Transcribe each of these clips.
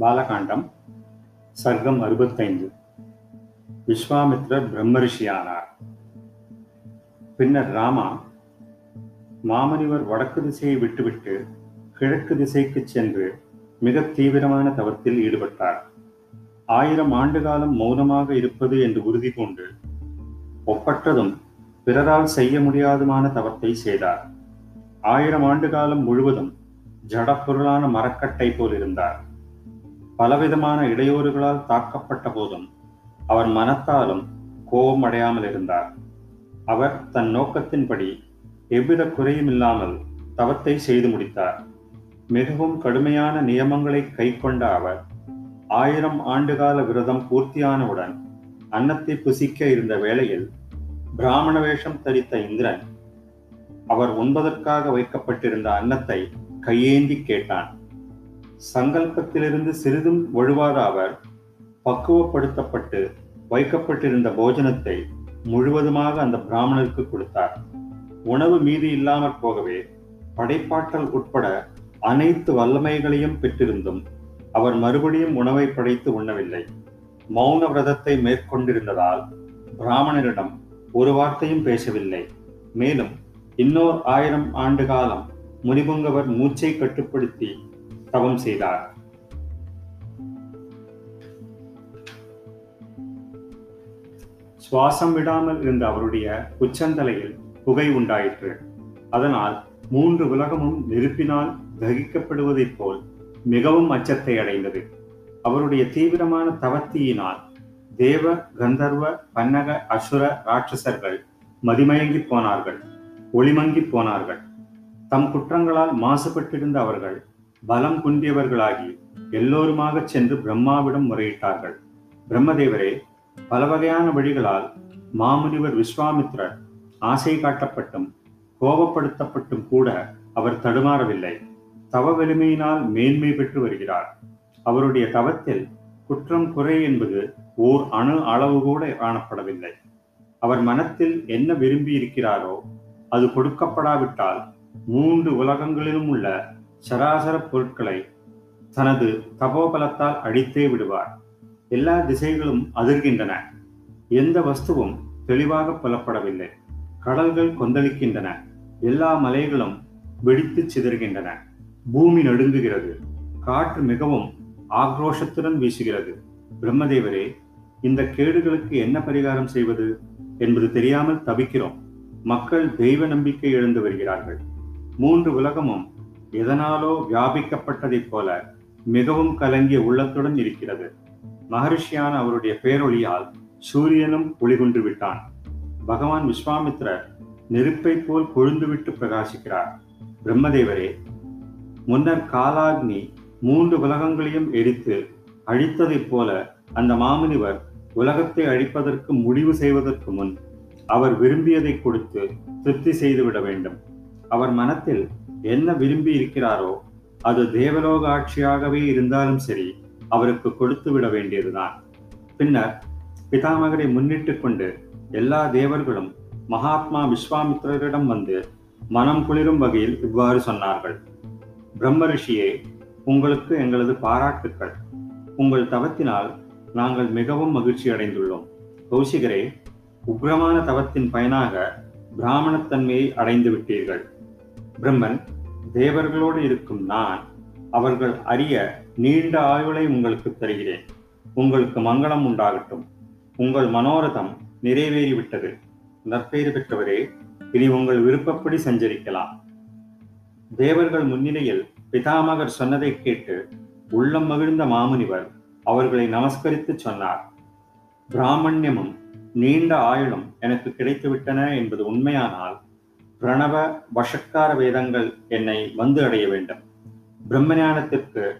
பாலகாண்டம் சர்க்கம் அறுபத்தைந்து. விஸ்வாமித்ரர் பிரம்மரிஷியானார். பின்னர் ராமா மாமனிவர் வடக்கு திசையை விட்டுவிட்டு கிழக்கு திசைக்கு சென்று மிக தீவிரமான தவத்தில் ஈடுபட்டார். ஆயிரம் ஆண்டு காலம் மௌனமாக இருப்பது என்று உறுதி கொண்டு ஒப்பற்றதும் பிறரால் செய்ய முடியாதுமான தவத்தை செய்தார். ஆயிரம் ஆண்டு காலம் முழுவதும் ஜடப்பொருளான மரக்கட்டை போல் இருந்தார். பலவிதமான இடையூறுகளால் தாக்கப்பட்ட போதும் அவர் மனத்தாலும் கோபம் அடையாமல் இருந்தார். அவர் தன் நோக்கத்தின்படி எவ்வித குறையும் இல்லாமல் தவத்தை செய்து முடித்தார். மிகவும் கடுமையான நியமங்களை கைக்கொண்ட அவர் ஆயிரம் ஆண்டுகால விரதம் பூர்த்தியானவுடன் அன்னத்தை புசிக்க இருந்த வேளையில் பிராமண வேஷம் தரித்த இந்திரன் அவர் உண்பதற்காக வைக்கப்பட்டிருந்த அன்னத்தை கையேந்தி கேட்டான். சங்கல்பத்திலிருந்து சிறிதும் ஒழுவாத அவர் பக்குவப்படுத்தப்பட்டு வைக்கப்பட்டிருந்த போஜனத்தை முழுவதுமாக அந்த பிராமணருக்கு கொடுத்தார். உணவு மீதி இல்லாமற் போகவே படைப்பாற்றல் உட்பட அனைத்து வல்லமைகளையும் பெற்றிருந்தும் அவர் மறுபடியும் உணவை படைத்து உண்ணவில்லை. மௌன விரதத்தை மேற்கொண்டிருந்ததால் பிராமணரிடம் ஒரு வார்த்தையும் பேசவில்லை. மேலும் இன்னோர் ஆயிரம் ஆண்டு காலம் முனிபுங்கவர் மூச்சை கட்டுப்படுத்தி தவம் செய்தார். சுவாசம் விடாமல் இருந்த அவருடைய உச்சந்தலையில் புகை உண்டாயிற்று. அதனால் மூன்று உலகமும் நெருப்பினால் தகிக்கப்படுவதைப் போல் மிகவும் அச்சத்தை அடைந்தது. அவருடைய தீவிரமான தவத்தியினால் தேவ கந்தர்வ பன்னக அசுர ராட்சசர்கள் மதிமயங்கி போனார்கள் ஒளிமங்கி போனார்கள். தம் குற்றங்களால் மாசுபட்டிருந்த அவர்கள் பலம் குன்றியவர்களாகி எல்லோருமாக சென்று பிரம்மாவிடம் முறையிட்டார்கள். பிரம்மதேவரே பல வகையான வழிகளால் மாமுனிவர் விஸ்வாமித்ரர் ஆசை காட்டப்பட்டும் கோபப்படுத்தப்பட்டும் கூட அவர் தடுமாறவில்லை. தவ வலிமையினால் மேன்மை பெற்று வருகிறார். அவருடைய தவத்தில் குற்றம் குறை என்பது ஓர் அணு அளவு கூட காணப்படவில்லை. அவர் மனத்தில் என்ன விரும்பி இருக்கிறாரோ அது கொடுக்கப்படாவிட்டால் மூன்று உலகங்களிலும் உள்ள சராசர பொருட்களை தனது தபோபலத்தால் அடித்தே விடுவார். எல்லா திசைகளும் அதிர்கின்றன. எந்த வஸ்துவும் தெளிவாக புலப்படவில்லை. கடல்கள் கொந்தளிக்கின்றன. எல்லா மலைகளும் வெடித்து சிதறுகின்றன. பூமி நடுங்குகிறது. காற்று மிகவும் ஆக்ரோஷத்துடன் வீசுகிறது. பிரம்மதேவரே இந்த கேடுகளுக்கு என்ன பரிகாரம் செய்வது என்பது தெரியாமல் தவிக்கிறோம். மக்கள் தெய்வ நம்பிக்கை இழந்து வருகிறார்கள். மூன்று உலகமும் எதனாலோ வியாபிக்கப்பட்டதைப் போல மிகவும் கலங்கிய உள்ளத்துடன் இருக்கிறது. மகரிஷியான அவருடைய பேரொழியால் சூரியனும் ஒளிகொண்டு விட்டான். பகவான் விஸ்வாமித்ரர் நெருப்பை போல் கொழுந்துவிட்டு பிரகாசிக்கிறார். பிரம்மதேவரே முன்னர் காலாக்னி மூன்று உலகங்களையும் எரித்து அழித்ததைப் போல அந்த மாமுனிவர் உலகத்தை அழிப்பதற்கு முடிவு செய்வதற்கு முன் அவர் விரும்பியதை கொடுத்து திருப்தி செய்துவிட வேண்டும். அவர் மனத்தில் என்ன விரும்பி இருக்கிறாரோ அது தேவலோக ஆட்சியாகவே இருந்தாலும் சரி அவருக்கு கொடுத்து விட வேண்டியதுதான். பின்னர் பிதாமகரை முன்னிட்டு கொண்டு எல்லா தேவர்களும் மகாத்மா விஸ்வாமித்திரரிடம் வந்து மனம் குளிரும் வகையில் இவ்வாறு சொன்னார்கள். பிரம்ம ரிஷியே உங்களுக்கு எங்களது பாராட்டுக்கள். உங்கள் தவத்தினால் நாங்கள் மிகவும் மகிழ்ச்சி அடைந்துள்ளோம் கௌசிகரே உக்ரமான தவத்தின் பயனாக பிராமணத்தன்மையை அடைந்து விட்டீர்கள் பிரம்மன் தேவர்களோடு இருக்கும் நான் அவர்கள் அறிய நீண்ட ஆயுளை உங்களுக்கு தருகிறேன். உங்களுக்கு மங்களம் உண்டாகட்டும். உங்கள் மனோரதம் நிறைவேறிவிட்டது. நற்பெயர் பெற்றவரே இனி உங்கள் விருப்பப்படி சஞ்சரிக்கலாம். தேவர்கள் முன்னிலையில் பிதாமகர் சொன்னதை கேட்டு உள்ளம் மகிழ்ந்த மாமுனிவர் அவர்களை நமஸ்கரித்து சொன்னார். பிராமண்யமும் நீண்ட ஆயுளும் எனக்கு கிடைத்துவிட்டன என்பது உண்மையானால் பிரணவ வஷக்கார வேதங்கள் என்னை வந்து அடைய வேண்டும். பிரம்மஞானத்திற்கு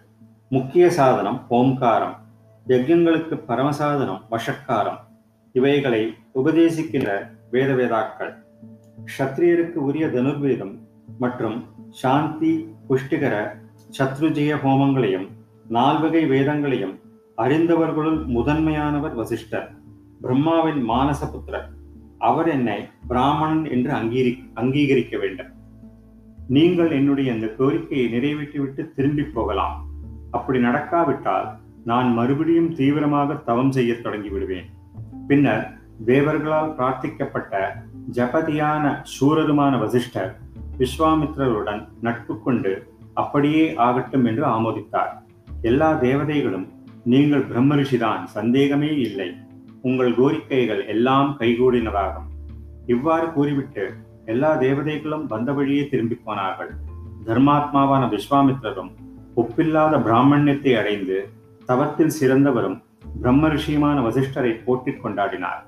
முக்கிய சாதனம் ஓம்காரம். யஜ்யங்களுக்கு பரமசாதனம் வஷக்காரம். இவைகளை உபதேசிக்கின்ற வேத வேதாக்கள் க்ஷத்ரியருக்கு உரிய தனுர்வேதம் மற்றும் சாந்தி புஷ்டிகர சத்ருஜய ஹோமங்களையும் நால்வகை வேதங்களையும் அறிந்தவர்களுள் முதன்மையானவர் வசிஷ்டர். பிரம்மாவின் மானசபுத்திரர் அவர் என்னை பிராமணன் என்று அங்கீகரி அங்கீகரிக்க வேண்டும். நீங்கள் என்னுடைய இந்த கோரிக்கையை நிறைவேற்றிவிட்டு திரும்பி போகலாம். அப்படி நடக்காவிட்டால் நான் மறுபடியும் தீவிரமாக தவம் செய்ய தொடங்கி விடுவேன் பின்னர் தேவர்களால் பிரார்த்திக்கப்பட்ட ஜபதியான சூரருமான வசிஷ்டர் விஸ்வாமித்திரருடன் நட்பு கொண்டு அப்படியே ஆகட்டும் என்று ஆமோதித்தார். எல்லா தேவதைகளும் நீங்கள் பிரம்மரிஷிதான் சந்தேகமே இல்லை. உங்கள் கோரிக்கைகள் எல்லாம் கைகூடினதாகும். இவ்வாறு கூறிவிட்டு எல்லா தேவதைகளும் வந்த வழியே திரும்பி போனார்கள். தர்மாத்மாவான விஸ்வாமித்திரரும் ஒப்பில்லாத பிராமணியத்தை அடைந்து தவத்தில் சிறந்தவரும் பிரம்ம ரிஷியுமான வசிஷ்டரை போட்டிக் கொண்டாடினார்.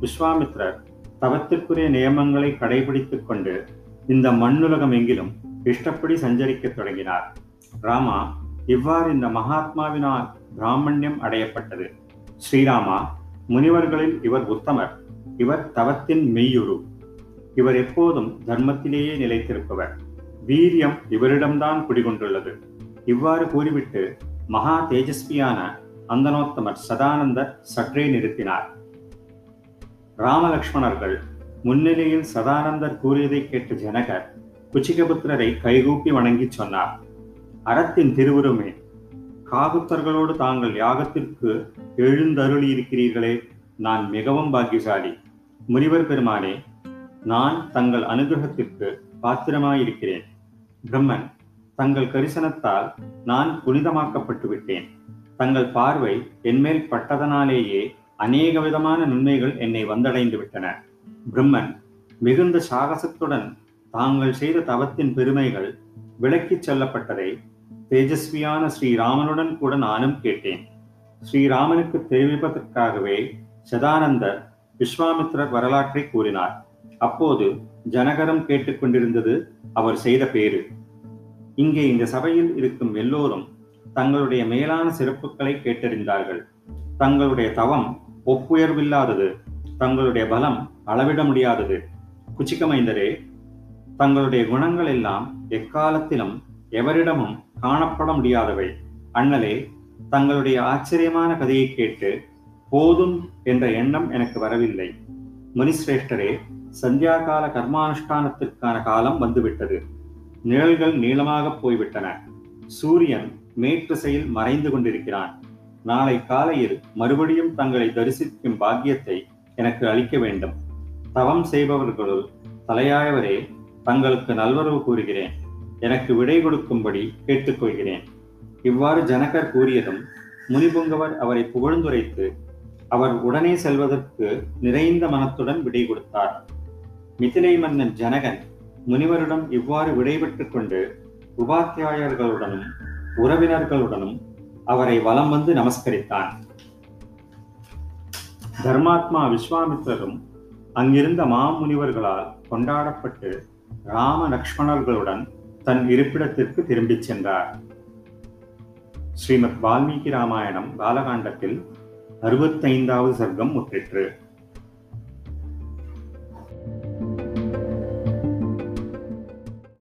விஸ்வாமித்ரர் தவத்திற்குரிய நியமங்களை கடைபிடித்துக் கொண்டு இந்த மண்ணுலகம் எங்கிலும் இஷ்டப்படி சஞ்சரிக்கத் தொடங்கினார். ராமா இவ்வாறு இந்த மகாத்மாவினால் பிராமணியம் அடையப்பட்டது. ஸ்ரீராமா முனிவர்களில் இவர் உத்தமர். இவர் தவத்தின் மெய்யுரு. இவர் எப்போதும் தர்மத்திலேயே நிலைத்திருப்பவர். வீரியம் இவரிடம்தான் குடிகொண்டுள்ளது. இவ்வாறு கூறிவிட்டு மகா தேஜஸ்வியான அந்தனோத்தமர் சதானந்தர் சற்றே நிறுத்தினார். ராமலக்ஷ்மணர்கள் முன்னிலையில் சதானந்தர் கூறியதை கேட்ட ஜனகர் குச்சிகபுத்திரரை கைகூப்பி வணங்கி சொன்னார். அறத்தின் திருவுருமே காகுத்தர்களோடு தாங்கள் யாகத்திற்கு எழுந்தருளி இருக்கிறீர்களே நான் மிகவும் பாக்கியசாலி. முனிவர் பெருமானே நான் தங்கள் அனுகிரகத்திற்கு பாத்திரமாயிருக்கிறேன். பிரம்மன் தங்கள் கரிசனத்தால் நான் புனிதமாக்கப்பட்டு விட்டேன் தங்கள் பார்வை என்மேல் பட்டதனாலேயே அநேக விதமான நன்மைகள் என்னை வந்தடைந்து விட்டன பிரம்மன் மிகுந்த சாகசத்துடன் தாங்கள் செய்த தவத்தின் பெருமைகள் விளக்கிச் சொல்லப்பட்டதை தேஜஸ்வியான ஸ்ரீராமனுடன் கூட நானும் கேட்டேன். ஸ்ரீராமனுக்கு தெரிவிப்பதற்காகவே சதானந்தர் விஸ்வாமித்ரர் வரலாற்றை கூறினார். அப்போது ஜனகரம் கேட்டுக்கொண்டிருந்தது அவர் செய்த பேரு இங்கே இந்த சபையில் இருக்கும் எல்லோரும் தங்களுடைய மேலான சிறப்புகளை கேட்டறிந்தார்கள். தங்களுடைய தவம் ஒப்புயர்வில்லாதது. தங்களுடைய பலம் அளவிட முடியாதது. குச்சிக்கமைந்தரே தங்களுடைய குணங்கள் எல்லாம் எக்காலத்திலும் எவரிடமும் காணப்பட முடியாதவை. அண்ணலே தங்களுடைய ஆச்சரியமான கதையை கேட்டு போதும் என்ற எண்ணம் எனக்கு வரவில்லை. முனிசிரேஷ்டரே சந்தியாகால கர்மானுஷ்டானத்திற்கான காலம் வந்துவிட்டது. நிழல்கள் நீளமாக போய்விட்டன. சூரியன் மேற்றிசையில் மறைந்து கொண்டிருக்கிறான். நாளை காலையில் மறுபடியும் தங்களை தரிசிக்கும் பாக்கியத்தை எனக்கு அளிக்க வேண்டும். தவம் செய்பவர்களுள் தலையாயவரே தங்களுக்கு நல்வரவு கூறுகிறேன். எனக்கு விடை கொடுக்கும்படி கேட்டுக்கொள்கிறேன். இவ்வாறு ஜனகர் கூறியதும் முனிபுங்கவர் அவரை புகழ்ந்துரைத்து அவர் உடனே செல்வதற்கு நிறைந்த மனத்துடன் விடை கொடுத்தார். மிதிலை மன்னன் ஜனகன் முனிவரிடம் இவ்வாறு விடைபெற்று கொண்டு உபாத்தியாயர்களுடனும் உறவினர்களுடனும் அவரை வலம் வந்து நமஸ்கரித்தான். தர்மாத்மா விஸ்வாமித்திரரும் அங்கிருந்த மாமுனிவர்களால் கொண்டாடப்பட்டு ராம லக்ஷ்மணர்களுடன் தன் இருப்பிடத்திற்கு திரும்பிச் சென்றார். ஸ்ரீமத் வால்மீகி ராமாயணம் பாலகாண்டத்தில் அறுபத்தைந்தாவது சர்க்கம் முற்றிற்று.